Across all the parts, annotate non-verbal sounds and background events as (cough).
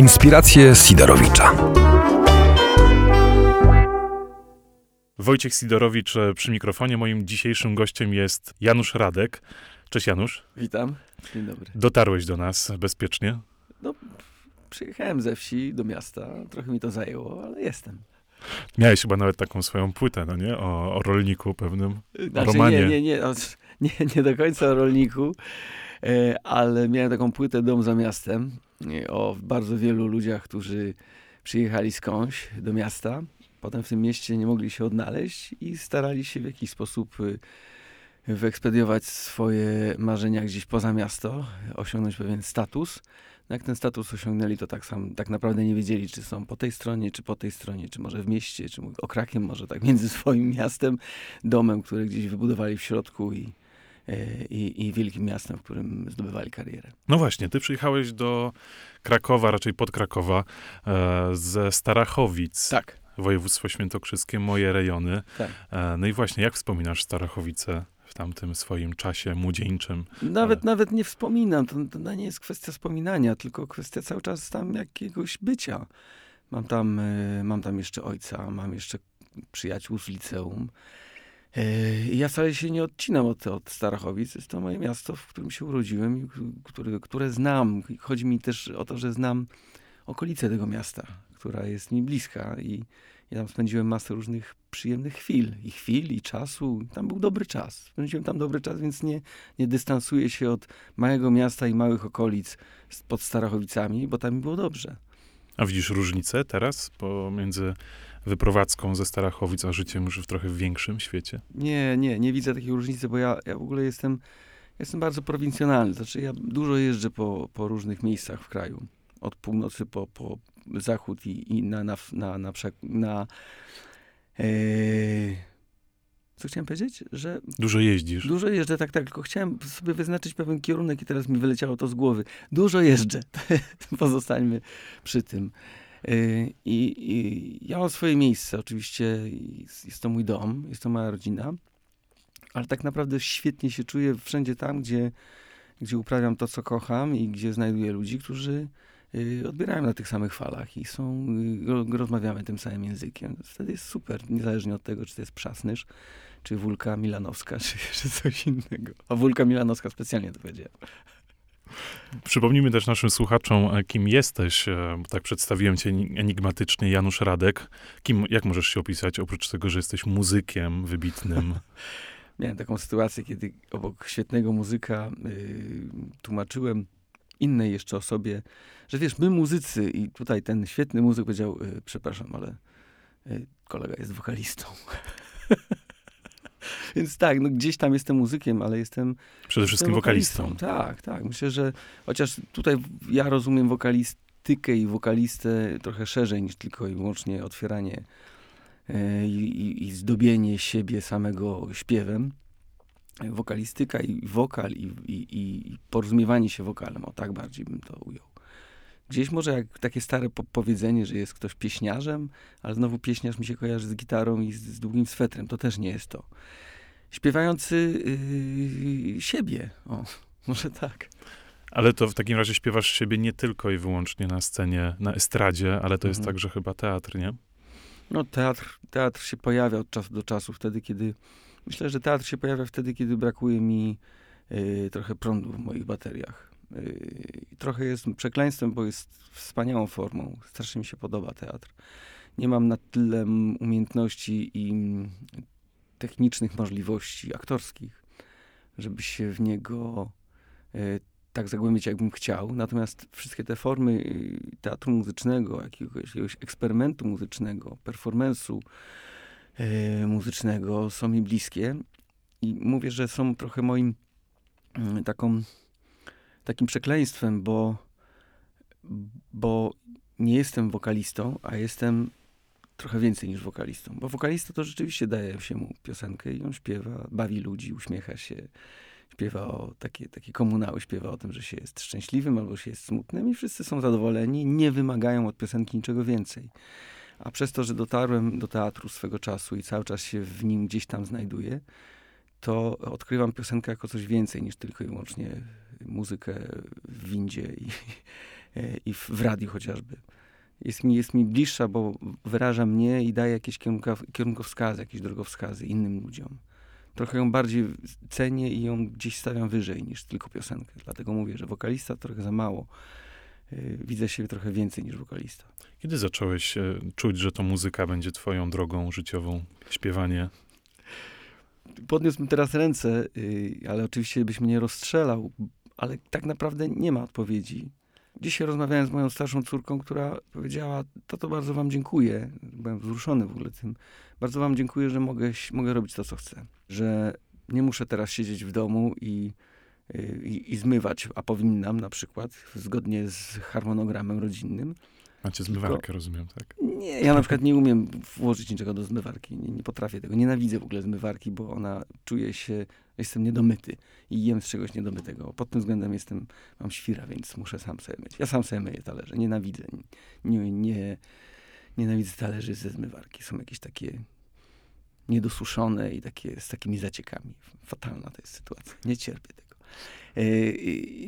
Inspiracje Sidorowicza. Wojciech Sidorowicz e, przy mikrofonie. Moim dzisiejszym gościem jest Janusz Radek. Cześć Janusz. Witam. Dzień dobry. Dotarłeś do nas bezpiecznie. No, przyjechałem ze wsi do miasta. Trochę mi to zajęło, ale jestem. Miałeś chyba nawet taką swoją płytę, no nie? O, o rolniku pewnym. Znaczy, Romanie. Nie, nie, nie, o, (laughs) nie, nie do końca o rolniku, e, ale miałem taką płytę Dom za miastem o bardzo wielu ludziach, którzy przyjechali skądś do miasta. Potem w tym mieście nie mogli się odnaleźć i starali się w jakiś sposób e, wyekspediować swoje marzenia gdzieś poza miasto, osiągnąć pewien status. No Jak ten status osiągnęli, to tak, sam, tak naprawdę nie wiedzieli, czy są po tej stronie, czy po tej stronie, czy może w mieście, czy okrakiem, może tak między swoim miastem, domem, który gdzieś wybudowali w środku i, i, i wielkim miastem, w którym zdobywali karierę. No właśnie, ty przyjechałeś do Krakowa, raczej pod Krakowa, e, ze Starachowic. Tak, Województwo świętokrzyskie, moje rejony. tak. E, no i właśnie, jak wspominasz Starachowice w tamtym swoim czasie młodzieńczym? Nawet, nawet nie wspominam, to, to nie jest kwestia wspominania, tylko kwestia cały czas tam jakiegoś bycia. Mam tam, e, mam tam jeszcze ojca, mam jeszcze przyjaciół z liceum. E, Ja wcale się nie odcinam od, od Starachowic. Jest to moje miasto, w którym się urodziłem które, które znam. Chodzi mi też o to, że znam okolice tego miasta, która jest mi bliska i ja tam spędziłem masę różnych przyjemnych chwil. I chwil, i czasu. Tam był dobry czas. Spędziłem tam dobry czas, więc nie, nie dystansuję się od małego miasta i małych okolic pod Starachowicami, bo tam mi było dobrze. A widzisz różnicę teraz pomiędzy wyprowadzką ze Starachowic, a życiem już w trochę większym świecie? Nie, nie, nie widzę takiej różnicy, bo ja, ja w ogóle jestem, jestem bardzo prowincjonalny. Znaczy ja dużo jeżdżę po, po różnych miejscach w kraju. Od północy po, po zachód i, i na, na, na, na, na e, co chciałem powiedzieć? Że Dużo jeździsz. dużo jeżdżę, tak, tak, tylko chciałem sobie wyznaczyć pewien kierunek i teraz mi wyleciało to z głowy. Dużo jeżdżę. (laughs) Pozostańmy przy tym. Yy, I, I ja mam swoje miejsce, oczywiście jest, jest to mój dom, jest to moja rodzina, ale tak naprawdę świetnie się czuję wszędzie tam, gdzie, gdzie uprawiam to, co kocham i gdzie znajduję ludzi, którzy yy, odbierają na tych samych falach i są, ro- rozmawiamy tym samym językiem. Wtedy jest super, niezależnie od tego, czy to jest Przasnysz, czy Wólka Milanowska, czy, czy coś innego. A Wólka Milanowska specjalnie to powiedziałem. Przypomnijmy też naszym słuchaczom, e, kim jesteś. e, Tak przedstawiłem cię eni- enigmatycznie, Janusz Radek. Kim, jak możesz się opisać, oprócz tego, że jesteś muzykiem wybitnym? (laughs) Miałem taką sytuację, kiedy obok świetnego muzyka yy, tłumaczyłem innej jeszcze osobie, że wiesz, my muzycy i tutaj ten świetny muzyk powiedział, yy, przepraszam, ale yy, kolega jest wokalistą. (laughs) Więc tak, no gdzieś tam jestem muzykiem, ale jestem Przede wszystkim Jestem wokalistą. Tak, tak. Myślę, że chociaż tutaj ja rozumiem wokalistykę i wokalistę trochę szerzej niż tylko i wyłącznie otwieranie e, i, i, i zdobienie siebie samego śpiewem. Wokalistyka i wokal i, i, i porozumiewanie się wokalem, o tak bardziej bym to ujął. Gdzieś może jak takie stare po powiedzenie, że jest ktoś pieśniarzem, ale znowu pieśniarz mi się kojarzy z gitarą i z, z długim swetrem. To też nie jest to. Śpiewający yy, siebie. O, (laughs) może tak. Ale to w takim razie śpiewasz siebie nie tylko i wyłącznie na scenie, na estradzie, ale to jest Mhm. także chyba teatr, nie? No teatr, teatr się pojawia od czasu do czasu, wtedy kiedy... Myślę, że teatr się pojawia wtedy, kiedy brakuje mi yy, trochę prądu w moich bateriach. Yy, trochę jest przekleństwem, bo jest wspaniałą formą. Strasznie mi się podoba teatr. Nie mam na tyle umiejętności i technicznych możliwości aktorskich, żeby się w niego yy, tak zagłębić, jakbym chciał. Natomiast wszystkie te formy yy, teatru muzycznego, jakiegoś, jakiegoś eksperymentu muzycznego, performance'u yy, muzycznego są mi bliskie. I mówię, że są trochę moim mm, taką, takim przekleństwem, bo, bo nie jestem wokalistą, a jestem trochę więcej niż wokalistą. Bo wokalista to rzeczywiście daje się mu piosenkę i on śpiewa, bawi ludzi, uśmiecha się, śpiewa o takie, takie komunały, śpiewa o tym, że się jest szczęśliwym albo się jest smutnym i wszyscy są zadowoleni, nie wymagają od piosenki niczego więcej. A przez to, że dotarłem do teatru swego czasu i cały czas się w nim gdzieś tam znajduję, to odkrywam piosenkę jako coś więcej niż tylko i wyłącznie muzykę w windzie i, (laughs) e, i w, w radiu chociażby. Jest mi, jest mi bliższa, bo wyraża mnie i daje jakieś kierunkow, kierunkowskazy, jakieś drogowskazy innym ludziom. Trochę ją bardziej cenię i ją gdzieś stawiam wyżej niż tylko piosenkę. Dlatego mówię, że wokalista trochę za mało. Y, widzę siebie trochę więcej niż wokalista. Kiedy zacząłeś e, czuć, że to muzyka będzie twoją drogą życiową, śpiewanie? Podniósłbym teraz ręce, y, ale oczywiście byś mnie rozstrzelał, ale tak naprawdę nie ma odpowiedzi. Dzisiaj rozmawiałem z moją starszą córką, która powiedziała, to bardzo wam dziękuję, byłem wzruszony w ogóle tym, bardzo wam dziękuję, że mogę, mogę robić to, co chcę. Że nie muszę teraz siedzieć w domu i, i, i zmywać, a powinnam na przykład, zgodnie z harmonogramem rodzinnym, Macie zmywarkę, rozumiem, tak? Nie, ja na przykład nie umiem włożyć niczego do zmywarki. Nie, nie potrafię tego. Nienawidzę w ogóle zmywarki, bo ona czuje się, jestem niedomyty i jem z czegoś niedomytego. Pod tym względem jestem, mam świra, więc muszę sam sobie myć. Ja sam sobie myję talerze. Nienawidzę. Nie, nie, nienawidzę talerzy ze zmywarki. Są jakieś takie niedosuszone i takie z takimi zaciekami. Fatalna to jest sytuacja. Nie cierpię tego. E,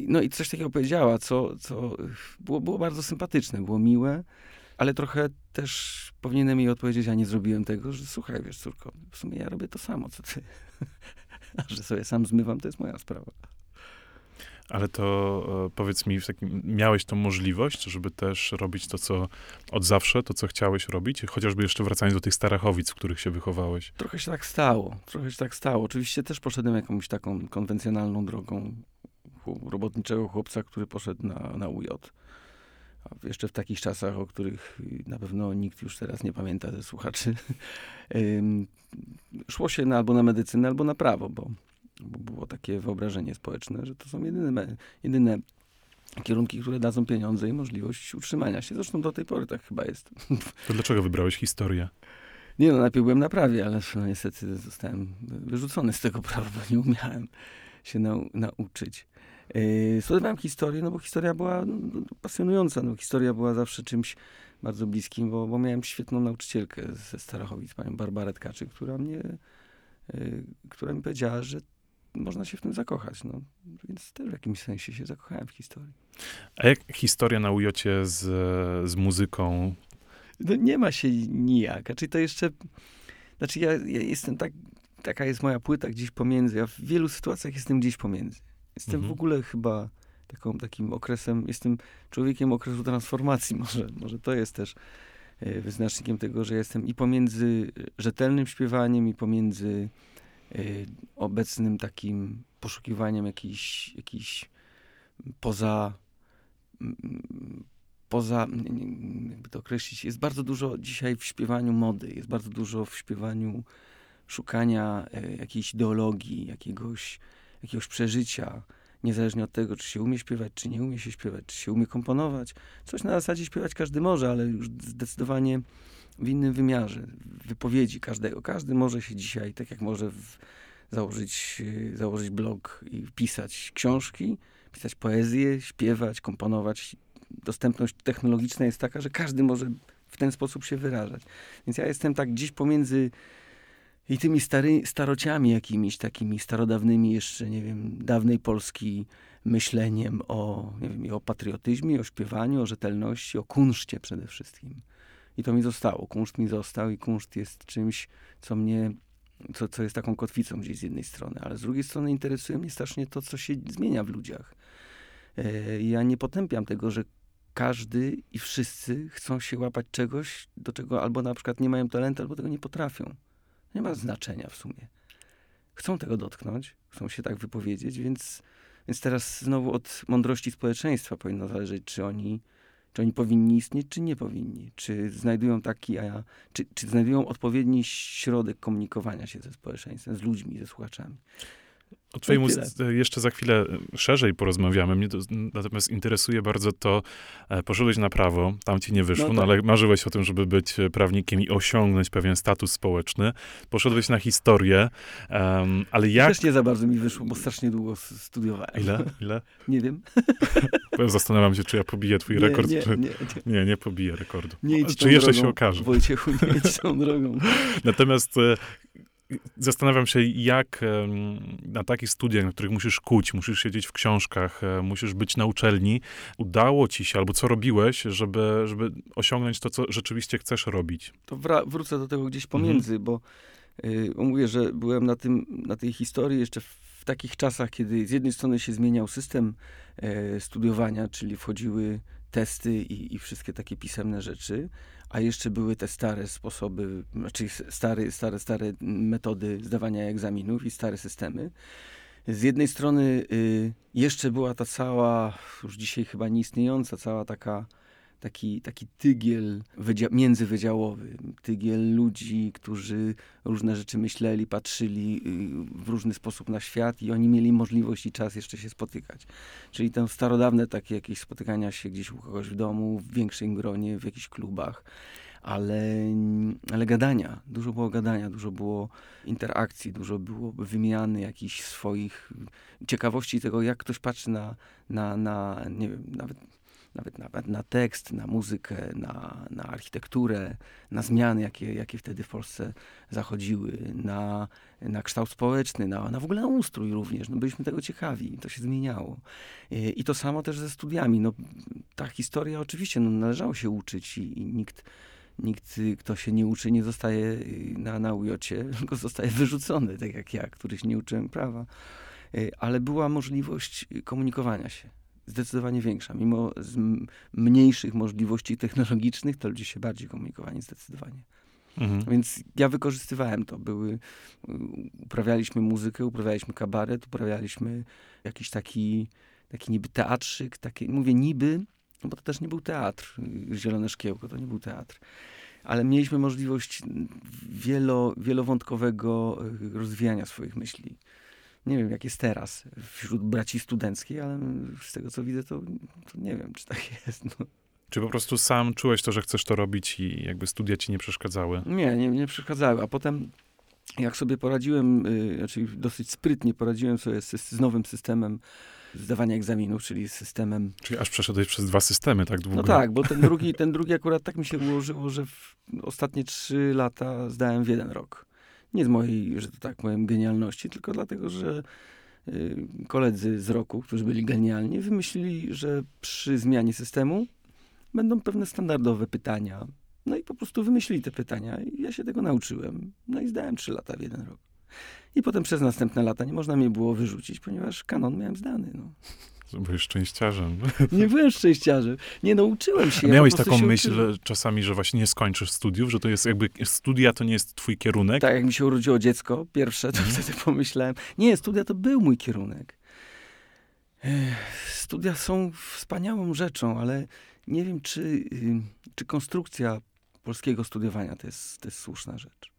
no i coś takiego powiedziała, co, co było, było bardzo sympatyczne, było miłe, ale trochę też powinienem jej odpowiedzieć, a nie zrobiłem tego, że słuchaj, wiesz, córko, w sumie ja robię to samo, co ty. (laughs) a (laughs) że sobie sam zmywam, to jest moja sprawa. Ale to e, powiedz mi, takim, miałeś tą możliwość, żeby też robić to, co od zawsze, to, co chciałeś robić? Chociażby jeszcze wracając do tych Starachowic, w których się wychowałeś. Trochę się tak stało. Trochę się tak stało. Oczywiście też poszedłem jakąś taką konwencjonalną drogą robotniczego chłopca, który poszedł na, na UJ. Jeszcze w takich czasach, o których na pewno nikt już teraz nie pamięta ze słuchaczy, (laughs) szło się na, albo na medycynę, albo na prawo, bo, bo było takie wyobrażenie społeczne, że to są jedyne, jedyne kierunki, które dadzą pieniądze i możliwość utrzymania się. Zresztą do tej pory tak chyba jest. (laughs) To dlaczego wybrałeś historię? Nie no, najpierw byłem na prawie, ale no, niestety zostałem wyrzucony z tego prawa, bo nie umiałem się nau nauczyć. Yy, studiowałem historię, no bo historia była no, no, pasjonująca. No, historia była zawsze czymś bardzo bliskim, bo, bo miałem świetną nauczycielkę ze Starachowic, panią Barbarę która mnie, yy, która mi powiedziała, że można się w tym zakochać. No. Więc też w jakimś sensie się zakochałem w historii. A jak historia na ujocie z, z muzyką? No nie ma się nijak. Znaczy to jeszcze... Znaczy ja, ja jestem tak... Taka jest moja płyta gdzieś pomiędzy. Ja w wielu sytuacjach jestem gdzieś pomiędzy. Jestem mhm. w ogóle chyba taką, takim okresem, jestem człowiekiem okresu transformacji. (laughs) Może, może to jest też e, wyznacznikiem tego, że jestem i pomiędzy rzetelnym śpiewaniem, i pomiędzy y, obecnym takim poszukiwaniem jakichś, jakichś poza, poza, jakby to określić, jest bardzo dużo dzisiaj w śpiewaniu mody, jest bardzo dużo w śpiewaniu szukania y, jakiejś ideologii, jakiegoś jakiegoś przeżycia, niezależnie od tego, czy się umie śpiewać, czy nie umie się śpiewać, czy się umie komponować. Coś na zasadzie śpiewać każdy może, ale już zdecydowanie w innym wymiarze, wypowiedzi każdego. Każdy może się dzisiaj, tak jak może w, założyć, założyć blog i pisać książki, pisać poezję, śpiewać, komponować. Dostępność technologiczna jest taka, że każdy może w ten sposób się wyrażać. Więc ja jestem tak gdzieś pomiędzy i tymi stary, starociami jakimiś takimi starodawnymi jeszcze, nie wiem, dawnej Polski myśleniem o, nie wiem, o patriotyzmie, o śpiewaniu, o rzetelności, o kunszcie przede wszystkim. I to mi zostało. Kunszt mi został i kunszt jest czymś, co mnie, co, co jest taką kotwicą gdzieś z jednej strony, ale z drugiej strony interesuje mnie strasznie to, co się zmienia w ludziach. E, ja nie potępiam tego, że każdy i wszyscy chcą się łapać czegoś, do czego albo na przykład nie mają talentu, albo tego nie potrafią. Nie ma znaczenia w sumie. Chcą tego dotknąć, chcą się tak wypowiedzieć, więc, więc teraz znowu od mądrości społeczeństwa powinno zależeć, czy oni, czy oni powinni istnieć, czy nie powinni. Czy znajdują taki, a czy, czy znajdują odpowiedni środek komunikowania się ze społeczeństwem, z ludźmi, ze słuchaczami. O twojej muzyce jeszcze za chwilę e, szerzej porozmawiamy. Mnie to, natomiast interesuje bardzo to, e, poszedłeś na prawo, tam ci nie wyszło, no, no ale marzyłeś o tym, żeby być e, prawnikiem i osiągnąć pewien status społeczny. Poszedłeś na historię, um, ale jak... Też nie za bardzo mi wyszło, bo strasznie długo studiowałem. Ile? (laughs) Ile? nie wiem. (laughs) Zastanawiam się, czy ja pobiję twój nie, rekord. Nie, czy... nie, nie. nie, nie pobiję rekordu. Nie idź czy jeszcze drogą, się okaże. Wojciechu, nie idź tą (laughs) drogą. Natomiast zastanawiam się, jak na takich studiach, na których musisz kuć, musisz siedzieć w książkach, e, musisz być na uczelni, udało ci się, albo co robiłeś, żeby, żeby osiągnąć to, co rzeczywiście chcesz robić? To wrócę do tego gdzieś pomiędzy, mhm. bo yy, mówię, że byłem na, tym, na tej historii jeszcze w takich czasach, kiedy z jednej strony się zmieniał system e, studiowania, czyli wchodziły testy i, i, wszystkie takie pisemne rzeczy, a jeszcze były te stare sposoby, znaczy stare, stare, stare metody zdawania egzaminów i stare systemy. Z jednej strony y, jeszcze była ta cała, już dzisiaj chyba nieistniejąca, cała taka taki, taki tygiel międzywydziałowy, tygiel ludzi, którzy różne rzeczy myśleli, patrzyli y, w różny sposób na świat i oni mieli możliwość i czas jeszcze się spotykać. Czyli te starodawne takie jakieś spotykania się gdzieś u kogoś w domu, w większym gronie, w jakichś klubach ale, ale gadania, dużo było gadania, dużo było interakcji, dużo było wymiany jakichś swoich ciekawości tego, jak ktoś patrzy na, na, na nie wiem, nawet nawet, nawet na tekst, na muzykę, na, na architekturę, na zmiany, jakie, jakie wtedy w Polsce zachodziły, na, na kształt społeczny, na, na w ogóle na ustrój również. No byliśmy tego ciekawi, to się zmieniało. I, to samo też ze studiami. No, ta historia oczywiście no, należało się uczyć i, i nikt nikt, kto się nie uczy, nie zostaje na, na ujocie, (laughs) tylko zostaje wyrzucony, tak jak ja, który się nie uczyłem prawa. Ale była możliwość komunikowania się zdecydowanie większa. Mimo mniejszych możliwości technologicznych, to ludzie się bardziej komunikowali zdecydowanie. Mhm. Więc ja wykorzystywałem to. Były, uprawialiśmy muzykę, uprawialiśmy kabaret, uprawialiśmy jakiś taki, taki niby teatrzyk, taki, mówię niby, no bo to też nie był teatr, Zielone Szkiełko, to nie był teatr. Ale mieliśmy możliwość wielo, wielowątkowego rozwijania swoich myśli nie wiem, jak jest teraz wśród braci studenckich, ale z tego, co widzę, to, to nie wiem, czy tak jest. No. Czy po prostu sam czułeś to, że chcesz to robić i jakby studia ci nie przeszkadzały? Nie, nie, nie przeszkadzały. A potem, jak sobie poradziłem, yy, znaczy dosyć sprytnie poradziłem sobie z, z nowym systemem zdawania egzaminów, czyli systemem... Czyli aż przeszedłeś przez dwa systemy tak długo. No tak, bo ten drugi, ten drugi akurat tak mi się ułożyło, że ostatnie trzy lata zdałem w jeden rok. Nie z mojej, że to tak powiem, genialności, tylko dlatego, że y, koledzy z roku, którzy byli genialni, wymyślili, że przy zmianie systemu będą pewne standardowe pytania. No i po prostu wymyślili te pytania i ja się tego nauczyłem. No i zdałem trzy lata w jeden rok. I potem przez następne lata nie można mnie było wyrzucić, ponieważ kanon miałem zdany. No. Byłeś szczęściarzem. Nie byłem szczęściarzem. Nie nauczyłem się. Ja Miałeś taką myśl uczyłem. czasami, że właśnie nie skończysz studiów, że to jest jakby studia to nie jest twój kierunek? Tak, jak mi się urodziło dziecko pierwsze, to hmm. wtedy pomyślałem, nie, studia to był mój kierunek. Studia są wspaniałą rzeczą, ale nie wiem, czy, czy konstrukcja polskiego studiowania to jest, to jest słuszna rzecz.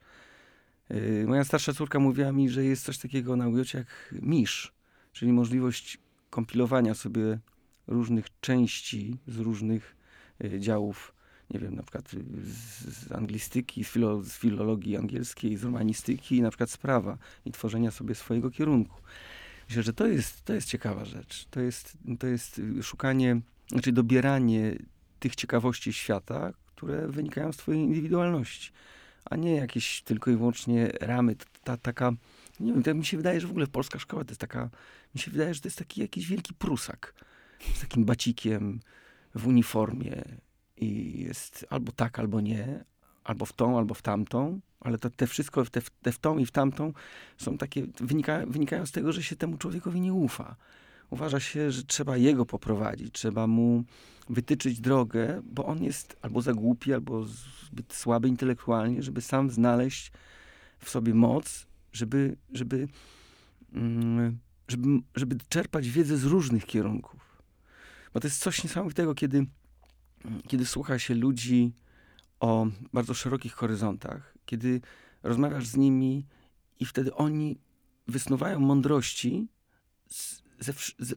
Moja starsza córka mówiła mi, że jest coś takiego na ujocie jak misz, czyli możliwość kompilowania sobie różnych części z różnych y, działów, nie wiem, na przykład z, z anglistyki, z, filo, z, filologii angielskiej, z romanistyki, na przykład z prawa i tworzenia sobie swojego kierunku. Myślę, że to jest, to jest ciekawa rzecz. To jest, to jest szukanie, znaczy dobieranie tych ciekawości świata, które wynikają z twojej indywidualności, a nie jakieś tylko i wyłącznie ramy. Ta, taka, nie wiem, to mi się wydaje, że w ogóle polska szkoła to jest taka mi się wydaje, że to jest taki jakiś wielki prusak z takim bacikiem w uniformie i jest albo tak, albo nie, albo w tą, albo w tamtą, ale to, te wszystko, te, te w tą i w tamtą są takie, wynika, wynikają z tego, że się temu człowiekowi nie ufa. Uważa się, że trzeba jego poprowadzić, trzeba mu wytyczyć drogę, bo on jest albo za głupi, albo zbyt słaby intelektualnie, żeby sam znaleźć w sobie moc, żeby, żeby mm, żeby, żeby czerpać wiedzę z różnych kierunków. Bo to jest coś niesamowitego, kiedy, kiedy słucha się ludzi o bardzo szerokich horyzontach, kiedy rozmawiasz z nimi i wtedy oni wysnuwają mądrości z, ze,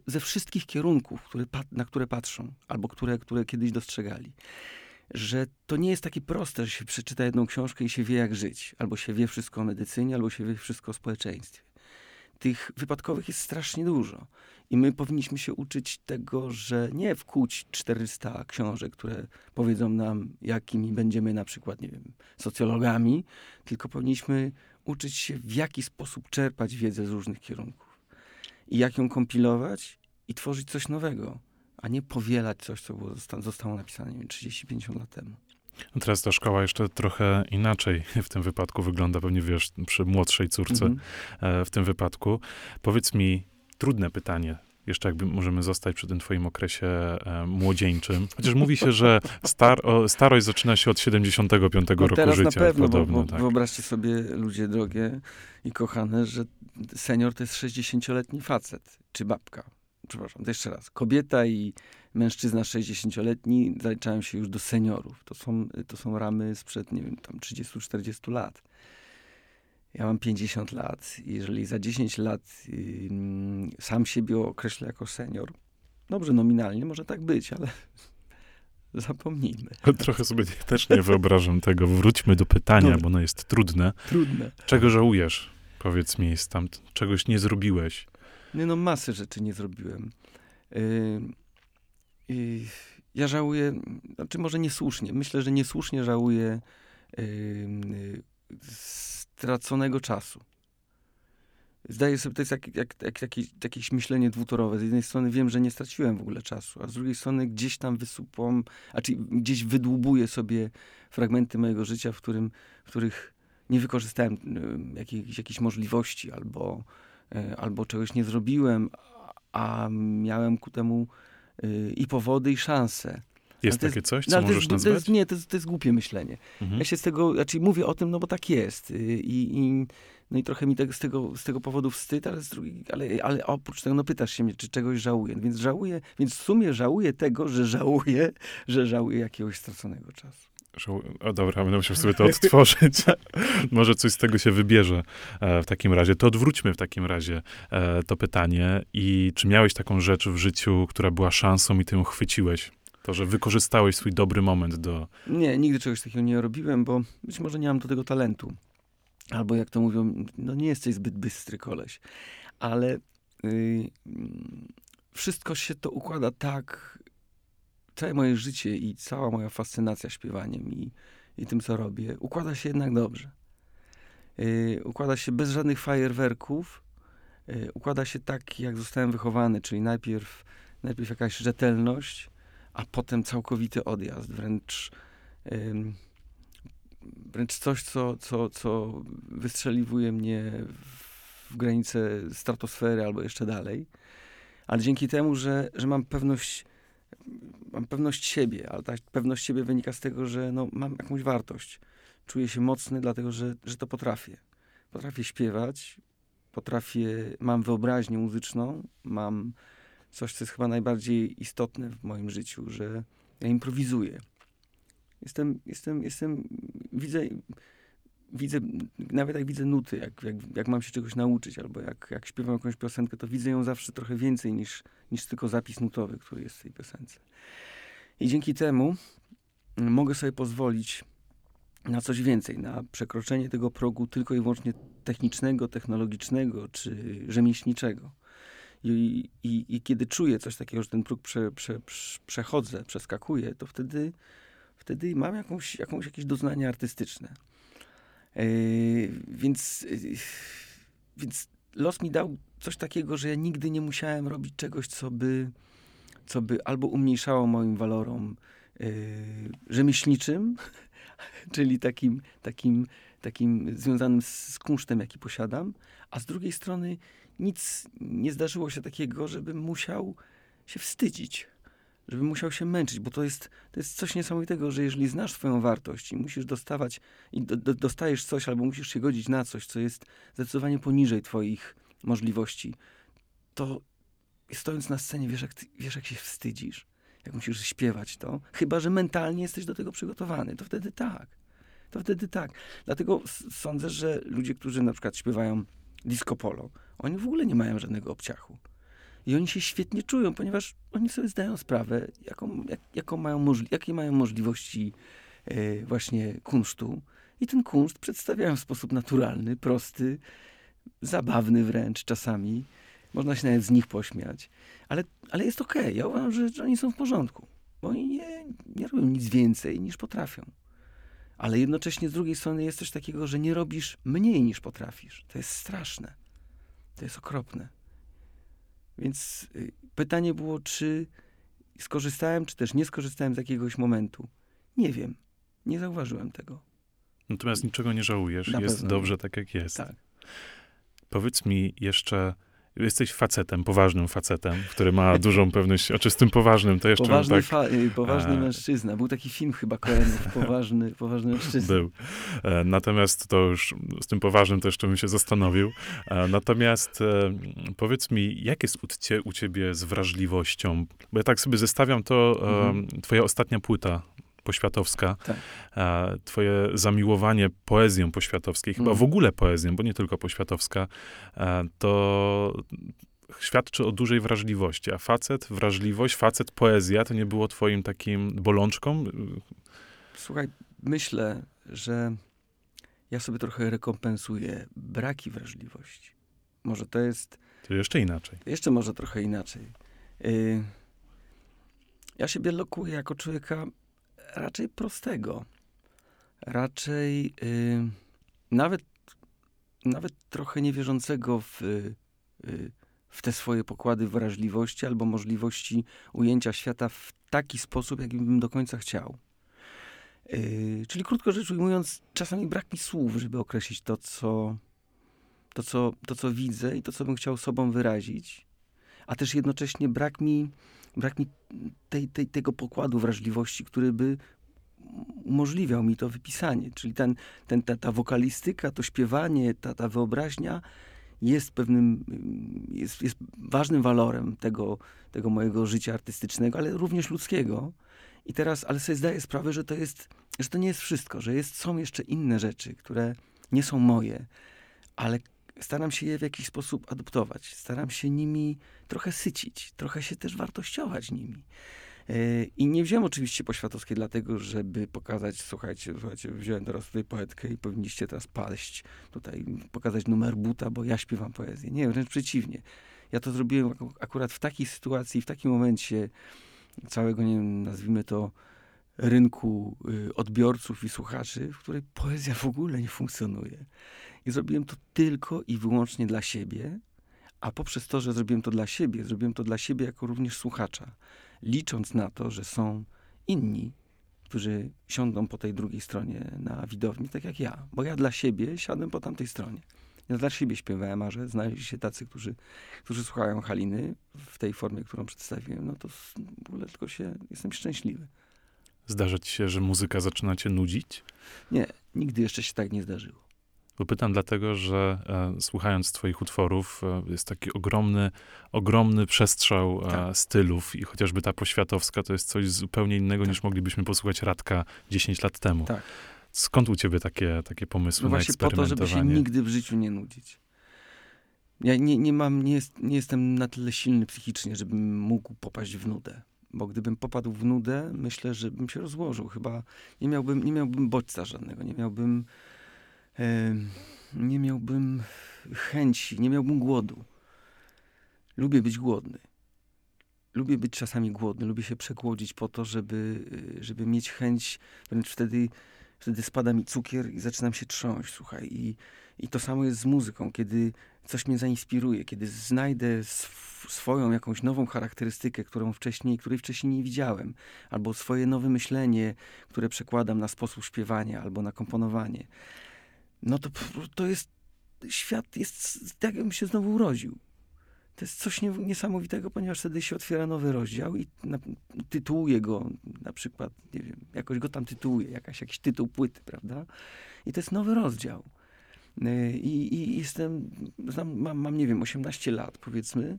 ze, wszystkich kierunków, które, na które patrzą, albo które, które kiedyś dostrzegali. Że to nie jest takie proste, że się przeczyta jedną książkę i się wie, jak żyć, albo się wie wszystko o medycynie, albo się wie wszystko o społeczeństwie tych wypadkowych jest strasznie dużo. I my powinniśmy się uczyć tego, że nie wkuć 400 książek, które powiedzą nam, jakimi będziemy na przykład, nie wiem, socjologami, tylko powinniśmy uczyć się, w jaki sposób czerpać wiedzę z różnych kierunków. I jak ją kompilować i tworzyć coś nowego, a nie powielać coś, co było, zostało napisane nie wiem, 30-50 lat temu. No teraz ta szkoła jeszcze trochę inaczej w tym wypadku wygląda, pewnie wiesz, przy młodszej córce mm -hmm. w tym wypadku. Powiedz mi, trudne pytanie, jeszcze jakby możemy zostać przy tym twoim okresie e, młodzieńczym. Chociaż mówi się, że star, o, starość zaczyna się od 75 no roku teraz życia. na pewno, podobno, bo, bo tak. wyobraźcie sobie, ludzie drogie i kochane, że senior to jest 60-letni facet, czy babka. Przepraszam, to jeszcze raz. Kobieta i mężczyzna 60-letni zaliczają się już do seniorów. To są, to są ramy sprzed, nie wiem, tam 30-40 lat. Ja mam 50 lat. Jeżeli za 10 lat yy, sam siebie określę jako senior, dobrze, nominalnie może tak być, ale (laughs) zapomnijmy. Trochę sobie też nie wyobrażam tego. Wróćmy do pytania, Dobra. bo ono jest trudne. Trudne. Czego żałujesz? Powiedz mi, tam czegoś nie zrobiłeś. Nie, no masy rzeczy nie zrobiłem. Yy, ja żałuję, znaczy może niesłusznie, myślę, że niesłusznie żałuję yy, straconego czasu. Zdaję sobie, to jest jak, jak, jak, jakieś, jakieś myślenie dwutorowe. Z jednej strony wiem, że nie straciłem w ogóle czasu, a z drugiej strony gdzieś tam wysupłam, a czy gdzieś wydłubuję sobie fragmenty mojego życia, w, którym, w których nie wykorzystałem y, jakichś, jakichś możliwości albo, y, albo czegoś nie zrobiłem, a miałem ku temu y, i powody, i szanse. Jest takie coś, co no, możesz jest, nazwać? To jest, nie, to jest, to jest głupie myślenie. Mhm. Ja się z tego, znaczy mówię o tym, no bo tak jest. I, i no i trochę mi tego, z, tego, z tego powodu wstyd, ale, drugiej, ale, ale oprócz tego, no pytasz się mnie, czy czegoś żałuję. Więc żałuję, więc w sumie żałuję tego, że żałuję, że żałuję jakiegoś straconego czasu. O dobra, będę musiał sobie to odtworzyć. (laughs) Może coś z tego się wybierze e, w takim razie. To odwróćmy w takim razie e, to pytanie. I czy miałeś taką rzecz w życiu, która była szansą i ty ją chwyciłeś? To, że wykorzystałeś swój dobry moment do... Nie, nigdy czegoś takiego nie robiłem, bo być może nie mam do tego talentu. Albo jak to mówią, no nie jesteś zbyt bystry koleś. Ale yy, wszystko się to układa tak, całe moje życie i cała moja fascynacja śpiewaniem i, i tym, co robię, układa się jednak dobrze. Yy, układa się bez żadnych fajerwerków. Yy, układa się tak, jak zostałem wychowany, czyli najpierw, najpierw jakaś rzetelność, a potem całkowity odjazd, wręcz, yy, wręcz coś, co, co, co wystrzeliwuje mnie w granice stratosfery albo jeszcze dalej. Ale dzięki temu, że, że mam pewność mam pewność siebie, ale ta pewność siebie wynika z tego, że no, mam jakąś wartość. Czuję się mocny, dlatego że, że to potrafię. Potrafię śpiewać, potrafię, mam wyobraźnię muzyczną, mam coś, co jest chyba najbardziej istotne w moim życiu, że ja improwizuję. Jestem, jestem, jestem, widzę, widzę, nawet jak widzę nuty, jak, jak, jak mam się czegoś nauczyć, albo jak, jak śpiewam jakąś piosenkę, to widzę ją zawsze trochę więcej niż, niż tylko zapis nutowy, który jest w tej piosence. I dzięki temu mogę sobie pozwolić na coś więcej, na przekroczenie tego progu tylko i wyłącznie technicznego, technologicznego czy rzemieślniczego. I, i, i kiedy czuję coś takiego, że ten próg prze, prze, prze, przechodzę, przeskakuję, to wtedy, wtedy mam jakąś, jakąś, jakieś doznanie artystyczne. Yy, więc, yy, więc los mi dał coś takiego, że ja nigdy nie musiałem robić czegoś, co by, co by albo umniejszało moim walorom yy, rzemieślniczym, (laughs) czyli takim, takim, takim związanym z kunsztem, jaki posiadam, a z drugiej strony nic nie zdarzyło się takiego, żebym musiał się wstydzić żeby musiał się męczyć, bo to jest, to jest coś niesamowitego, że jeżeli znasz swoją wartość i musisz dostawać, i do, do, dostajesz coś, albo musisz się godzić na coś, co jest zdecydowanie poniżej twoich możliwości, to stojąc na scenie, wiesz jak, wiesz, jak się wstydzisz, jak musisz śpiewać to, chyba, że mentalnie jesteś do tego przygotowany, to wtedy tak. To wtedy tak. Dlatego sądzę, że ludzie, którzy na przykład śpiewają disco polo, oni w ogóle nie mają żadnego obciachu. I oni się świetnie czują, ponieważ oni sobie zdają sprawę, jaką, jak, jaką mają możli- jakie mają możliwości e, właśnie kunsztu. I ten kunszt przedstawiają w sposób naturalny, prosty, zabawny wręcz czasami. Można się nawet z nich pośmiać. Ale, ale jest okej. Okay. Ja uważam, że, że oni są w porządku. Bo oni nie, nie robią nic więcej niż potrafią. Ale jednocześnie z drugiej strony jest coś takiego, że nie robisz mniej niż potrafisz. To jest straszne. To jest okropne. Więc y, pytanie było, czy skorzystałem, czy też nie skorzystałem z jakiegoś momentu. Nie wiem. Nie zauważyłem tego. Natomiast niczego nie żałujesz. Na jest pewno. dobrze tak, jak jest. Tak. Powiedz mi jeszcze, jesteś facetem, poważnym facetem, który ma (laughs) dużą pewność, a czy z tym poważnym to jeszcze Poważny, tak y, poważny e, mężczyzna. Był taki film chyba Koenów, poważny, poważny mężczyzna. był. E, Natomiast to już z tym poważnym to jeszcze bym się zastanowił. E, Natomiast e, powiedz mi, jak jest u, cie, u ciebie z wrażliwością? Bo ja tak sobie zestawiam to, e, Mhm. twoja ostatnia płyta poświatowska, Tak. twoje zamiłowanie poezją poświatowskiej, chyba Mhm. w ogóle poezją, bo nie tylko poświatowska, to świadczy o dużej wrażliwości. A facet, wrażliwość, facet, poezja, to nie było twoim takim bolączką? Słuchaj, myślę, że ja sobie trochę rekompensuję braki wrażliwości. Może to jest To jeszcze inaczej. jeszcze może trochę inaczej. Y, ja siebie lokuję jako człowieka raczej prostego. Raczej y, nawet, nawet trochę niewierzącego w, y, w te swoje pokłady wrażliwości albo możliwości ujęcia świata w taki sposób, jaki bym do końca chciał. Y, czyli krótko rzecz ujmując, czasami brak mi słów, żeby określić to, co, to, co, to, co widzę i to, co bym chciał sobą wyrazić. A też jednocześnie brak mi, brak mi tej, tej, tego pokładu wrażliwości, który by umożliwiał mi to wypisanie. Czyli ten, ten, ta, ta wokalistyka, to śpiewanie, ta, ta wyobraźnia jest pewnym, ym, jest, jest ważnym walorem tego, tego mojego życia artystycznego, ale również ludzkiego. I teraz, ale sobie zdaję sprawę, że to jest, że to nie jest wszystko, że jest, są jeszcze inne rzeczy, które nie są moje, ale staram się je w jakiś sposób adoptować. Staram się nimi trochę sycić, trochę się też wartościować nimi. Yy, I nie wziąłem oczywiście poświatowskiej dlatego, żeby pokazać, słuchajcie, słuchajcie, wziąłem teraz tutaj poetkę i powinniście teraz paść, tutaj pokazać numer buta, bo ja śpiewam poezję. Nie, wręcz przeciwnie. Ja to zrobiłem ak- akurat w takiej sytuacji, w takim momencie całego, nie wiem, nazwijmy to rynku y, odbiorców i słuchaczy, w której poezja w ogóle nie funkcjonuje. I zrobiłem to tylko i wyłącznie dla siebie, a poprzez to, że zrobiłem to dla siebie, zrobiłem to dla siebie jako również słuchacza, licząc na to, że są inni, którzy siądą po tej drugiej stronie na widowni, tak jak ja. Bo ja dla siebie siadłem po tamtej stronie. Ja dla siebie śpiewałem, a że znaleźli się tacy, którzy, którzy słuchają Haliny w tej formie, którą przedstawiłem, no to w ogóle tylko się, jestem szczęśliwy. Zdarza ci się, że muzyka zaczyna cię nudzić? Nie, nigdy jeszcze się tak nie zdarzyło. Bo pytam dlatego, że e, słuchając twoich utworów e, jest taki ogromny, ogromny przestrzał e, Tak. stylów i chociażby ta poświatowska to jest coś zupełnie innego Tak. niż moglibyśmy posłuchać Radka 10 lat temu. Tak. Skąd u ciebie takie, takie pomysły No właśnie po to, żeby się nigdy w życiu nie nudzić. Ja nie, nie mam, nie, jest, nie jestem na tyle silny psychicznie, żebym mógł popaść w nudę. Bo gdybym popadł w nudę, myślę, że bym się rozłożył. Chyba nie miałbym, nie miałbym bodźca żadnego, nie miałbym, nie miałbym chęci, nie miałbym głodu. Lubię być głodny. Lubię być czasami głodny, lubię się przegłodzić po to, żeby, żeby mieć chęć, wręcz wtedy, wtedy spada mi cukier i zaczynam się trząść, słuchaj. I, I to samo jest z muzyką, kiedy coś mnie zainspiruje, kiedy znajdę sw- swoją jakąś nową charakterystykę, którą wcześniej, której wcześniej nie widziałem, albo swoje nowe myślenie, które przekładam na sposób śpiewania albo na komponowanie. No to, to jest, świat jest tak, jakbym się znowu urodził. To jest coś nie, niesamowitego, ponieważ wtedy się otwiera nowy rozdział i na, tytułuje go na przykład, nie wiem, jakoś go tam tytułuje, jakaś, jakiś tytuł płyty, prawda? I to jest nowy rozdział. Yy, I, i jestem, znam, mam, mam, nie wiem, 18 lat, powiedzmy.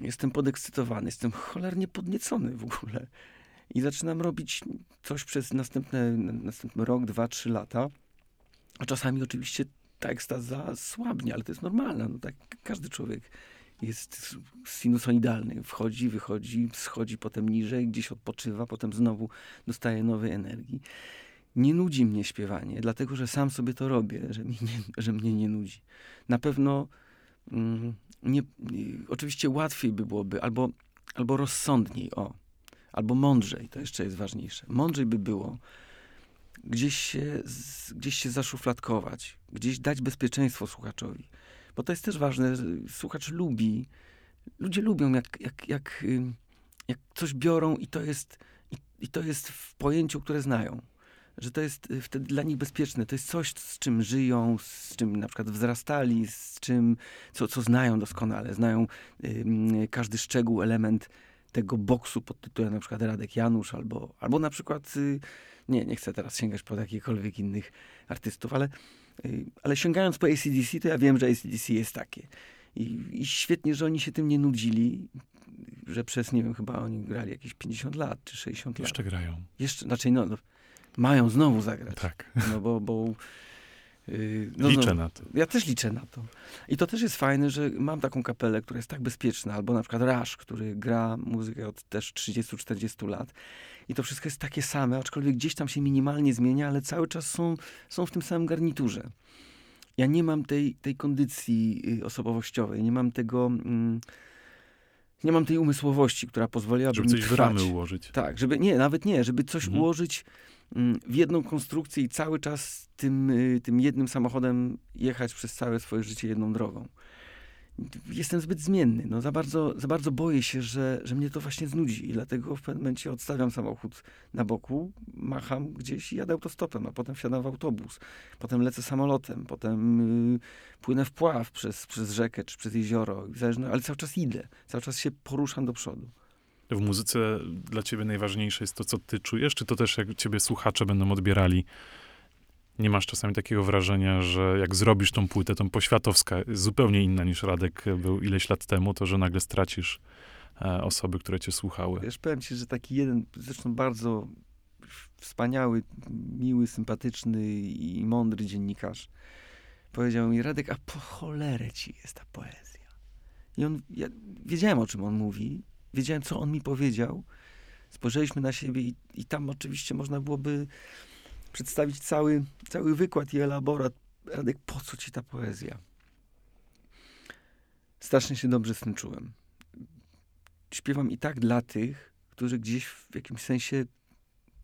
Jestem podekscytowany, jestem cholernie podniecony w ogóle. I zaczynam robić coś przez następne, następny rok, dwa, trzy lata. A czasami oczywiście ta ekstaza słabnie, ale to jest normalne. No tak każdy człowiek jest sinusoidalny. Wchodzi, wychodzi, schodzi potem niżej, gdzieś odpoczywa, potem znowu dostaje nowej energii. Nie nudzi mnie śpiewanie, dlatego że sam sobie to robię, że, mi nie, że mnie nie nudzi. Na pewno mm, nie, oczywiście łatwiej by byłoby, albo, albo rozsądniej, o, albo mądrzej, to jeszcze jest ważniejsze. Mądrzej by było, gdzieś się, gdzieś się zaszufladkować, gdzieś dać bezpieczeństwo słuchaczowi. Bo to jest też ważne, słuchacz lubi, ludzie lubią jak, jak, jak, jak coś biorą i to jest, i, i to jest w pojęciu, które znają że to jest y, wtedy dla nich bezpieczne. To jest coś, z czym żyją, z czym na przykład wzrastali, z czym, co, co znają doskonale. Znają y, każdy szczegół, element tego boksu pod tytułem na przykład Radek Janusz, albo, albo na przykład, y, nie, nie chcę teraz sięgać po jakichkolwiek innych artystów, ale, y, ale sięgając po ACDC, to ja wiem, że ACDC jest takie. I, I świetnie, że oni się tym nie nudzili, że przez, nie wiem, chyba oni grali jakieś 50 lat, czy 60 Jeszcze lat. Jeszcze grają. Jeszcze, znaczy, no, no mają znowu zagrać. Tak. No bo, bo Yy, no, liczę no, na to. Ja też liczę na to. I to też jest fajne, że mam taką kapelę, która jest tak bezpieczna, albo na przykład Rush, który gra muzykę od też 30-40 lat. I to wszystko jest takie same, aczkolwiek gdzieś tam się minimalnie zmienia, ale cały czas są, są w tym samym garniturze. Ja nie mam tej, tej kondycji y, osobowościowej, nie mam tego... Mm, nie mam tej umysłowości, która pozwoliłaby żeby mi coś trwać. w ramy ułożyć. Tak, żeby nie, nawet nie, żeby coś mhm. ułożyć mm, w jedną konstrukcję i cały czas tym, y, tym jednym samochodem jechać przez całe swoje życie jedną drogą. Jestem zbyt zmienny. No, za, bardzo, za bardzo boję się, że, że mnie to właśnie znudzi i dlatego w pewnym momencie odstawiam samochód na boku, macham gdzieś i jadę autostopem, a potem wsiadam w autobus. Potem lecę samolotem, potem yy, płynę w pław przez, przez rzekę czy przez jezioro, zależno, ale cały czas idę, cały czas się poruszam do przodu. W muzyce dla ciebie najważniejsze jest to, co ty czujesz, czy to też jak ciebie słuchacze będą odbierali nie masz czasami takiego wrażenia, że jak zrobisz tą płytę, tą poświatowska, zupełnie inna niż Radek był ileś lat temu, to że nagle stracisz e, osoby, które cię słuchały. Wiesz, powiem ci, że taki jeden, zresztą bardzo wspaniały, miły, sympatyczny i mądry dziennikarz powiedział mi, Radek, a po cholerę ci jest ta poezja. I on, ja wiedziałem, o czym on mówi, wiedziałem, co on mi powiedział. Spojrzeliśmy na siebie i, i tam oczywiście można byłoby przedstawić cały, cały wykład i elaborat. Radek, po co ci ta poezja? Strasznie się dobrze z tym czułem. Śpiewam i tak dla tych, którzy gdzieś w jakimś sensie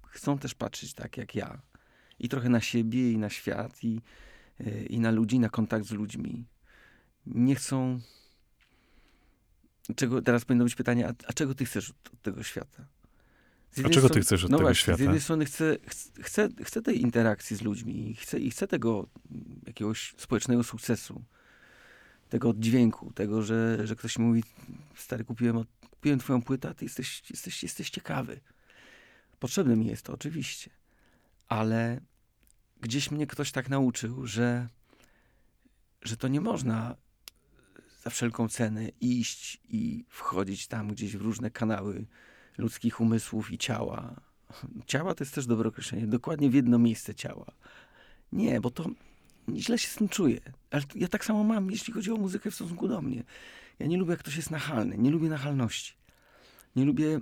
chcą też patrzeć tak jak ja. I trochę na siebie, i na świat, i, i na ludzi, na kontakt z ludźmi. Nie chcą. Czego, teraz powinno być pytanie, a, a czego ty chcesz od, od tego świata? A czego ty chcesz od no tego właśnie, świata? Z jednej strony chcę, chcę, chcę tej interakcji z ludźmi i chcę, i chcę tego jakiegoś społecznego sukcesu, tego oddźwięku, tego, że, że ktoś mówi, stary, kupiłem, kupiłem twoją płytę, a ty jesteś, jesteś, jesteś ciekawy. Potrzebne mi jest to, oczywiście. Ale gdzieś mnie ktoś tak nauczył, że, że to nie można za wszelką cenę iść i wchodzić tam gdzieś w różne kanały ludzkich umysłów i ciała. Ciała to jest też dobre określenie, dokładnie w jedno miejsce ciała. Nie, bo to źle się z tym czuję. Ale ja tak samo mam, jeśli chodzi o muzykę w stosunku do mnie. Ja nie lubię, jak ktoś jest nachalny. Nie lubię nachalności. Nie lubię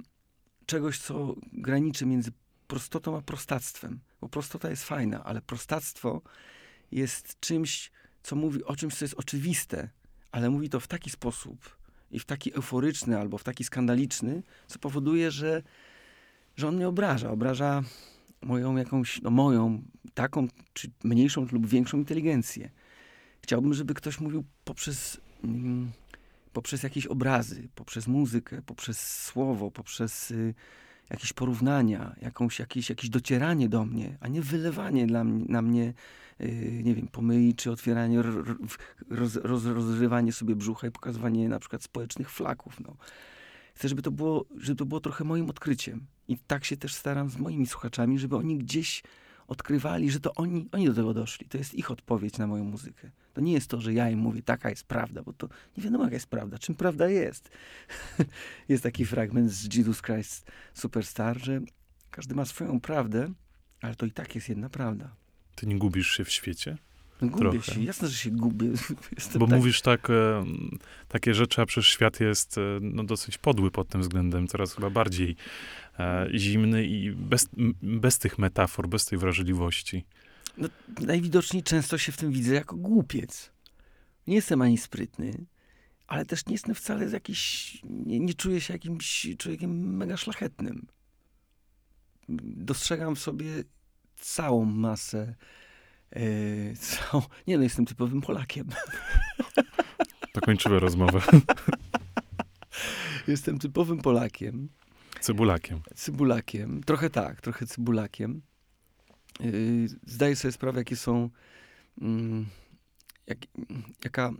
czegoś, co graniczy między prostotą a prostactwem. Bo prostota jest fajna, ale prostactwo jest czymś, co mówi o czymś, co jest oczywiste, ale mówi to w taki sposób, i w taki euforyczny albo w taki skandaliczny, co powoduje, że, że on mnie obraża. Obraża moją jakąś, no moją, taką, czy mniejszą lub większą inteligencję. Chciałbym, żeby ktoś mówił poprzez, mm, poprzez jakieś obrazy, poprzez muzykę, poprzez słowo, poprzez y, jakieś porównania, jakąś, jakieś, jakieś docieranie do mnie, a nie wylewanie dla mnie, na mnie Yy, nie wiem, pomyli, czy otwieranie, roz, roz, rozrywanie sobie brzucha i pokazywanie na przykład społecznych flaków. No. Chcę, żeby to, było, żeby to było trochę moim odkryciem. I tak się też staram z moimi słuchaczami, żeby oni gdzieś odkrywali, że to oni, oni do tego doszli. To jest ich odpowiedź na moją muzykę. To nie jest to, że ja im mówię, taka jest prawda, bo to nie wiadomo, jaka jest prawda. Czym prawda jest? (laughs) jest taki fragment z Jesus Christ Superstar, że każdy ma swoją prawdę, ale to i tak jest jedna prawda. Ty nie gubisz się w świecie? No gubię Trochę. się, jasne, że się gubię. (laughs) Bo tak... mówisz tak, e, takie rzeczy, a przecież świat jest e, no, dosyć podły pod tym względem, coraz chyba bardziej e, zimny i bez, bez tych metafor, bez tej wrażliwości. No, najwidoczniej często się w tym widzę jako głupiec. Nie jestem ani sprytny, ale też nie jestem wcale jakiś, nie, nie czuję się jakimś człowiekiem mega szlachetnym. Dostrzegam w sobie całą masę. E, (laughs) całą, nie no, jestem typowym Polakiem. (laughs) To kończymy rozmowę. (laughs) jestem typowym Polakiem. Cybulakiem. Cybulakiem. Trochę tak, trochę cybulakiem. Yy, zdaję sobie sprawę, jakie są. Mm, jak, jaka,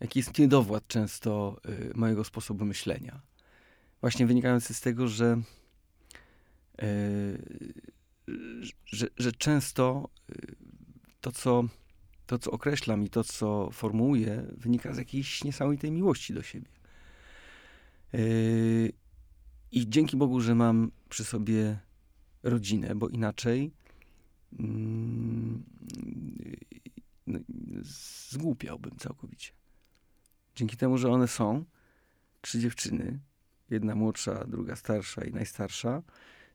jaki jest niedowład często y, mojego sposobu myślenia. Właśnie wynikający z tego, że, y, że, że często y, to co, to, co określam i to, co formułuję, wynika z jakiejś niesamowitej miłości do siebie. I dzięki Bogu, że mam przy sobie rodzinę, bo inaczej no, zgłupiałbym całkowicie. Dzięki temu, że one są, trzy dziewczyny, jedna młodsza, druga starsza i najstarsza,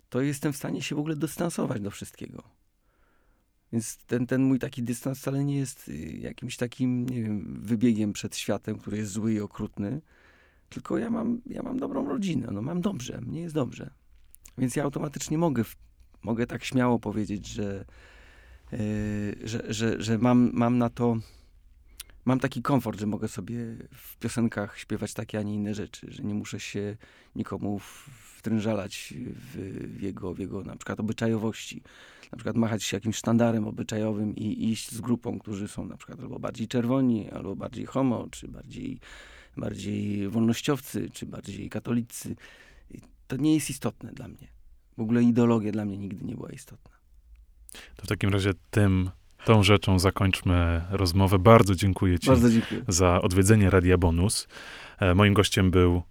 to jestem w stanie się w ogóle dystansować do wszystkiego. Więc ten, ten mój taki dystans wcale nie jest y, jakimś takim, nie wiem, wybiegiem przed światem, który jest zły i okrutny, tylko ja mam, ja mam dobrą rodzinę, no mam dobrze, mnie jest dobrze. Więc ja automatycznie mogę, mogę tak śmiało powiedzieć, że, yy, że, że, że mam, mam na to, mam taki komfort, że mogę sobie w piosenkach śpiewać takie, a nie inne rzeczy, że nie muszę się nikomu wtrężalać w, w, jego, w jego na przykład obyczajowości. Na przykład machać się jakimś sztandarem obyczajowym i iść z grupą, którzy są na przykład albo bardziej czerwoni, albo bardziej homo, czy bardziej bardziej wolnościowcy, czy bardziej katolicy. To nie jest istotne dla mnie. W ogóle ideologia dla mnie nigdy nie była istotna. To w takim razie tym, tą rzeczą zakończmy rozmowę. Bardzo dziękuję Ci Bardzo dziękuję. za odwiedzenie Radia Bonus. E, moim gościem był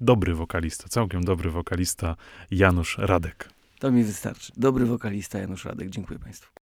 dobry wokalista, całkiem dobry wokalista Janusz Radek. To mi wystarczy. Dobry wokalista Janusz Radek. Dziękuję Państwu.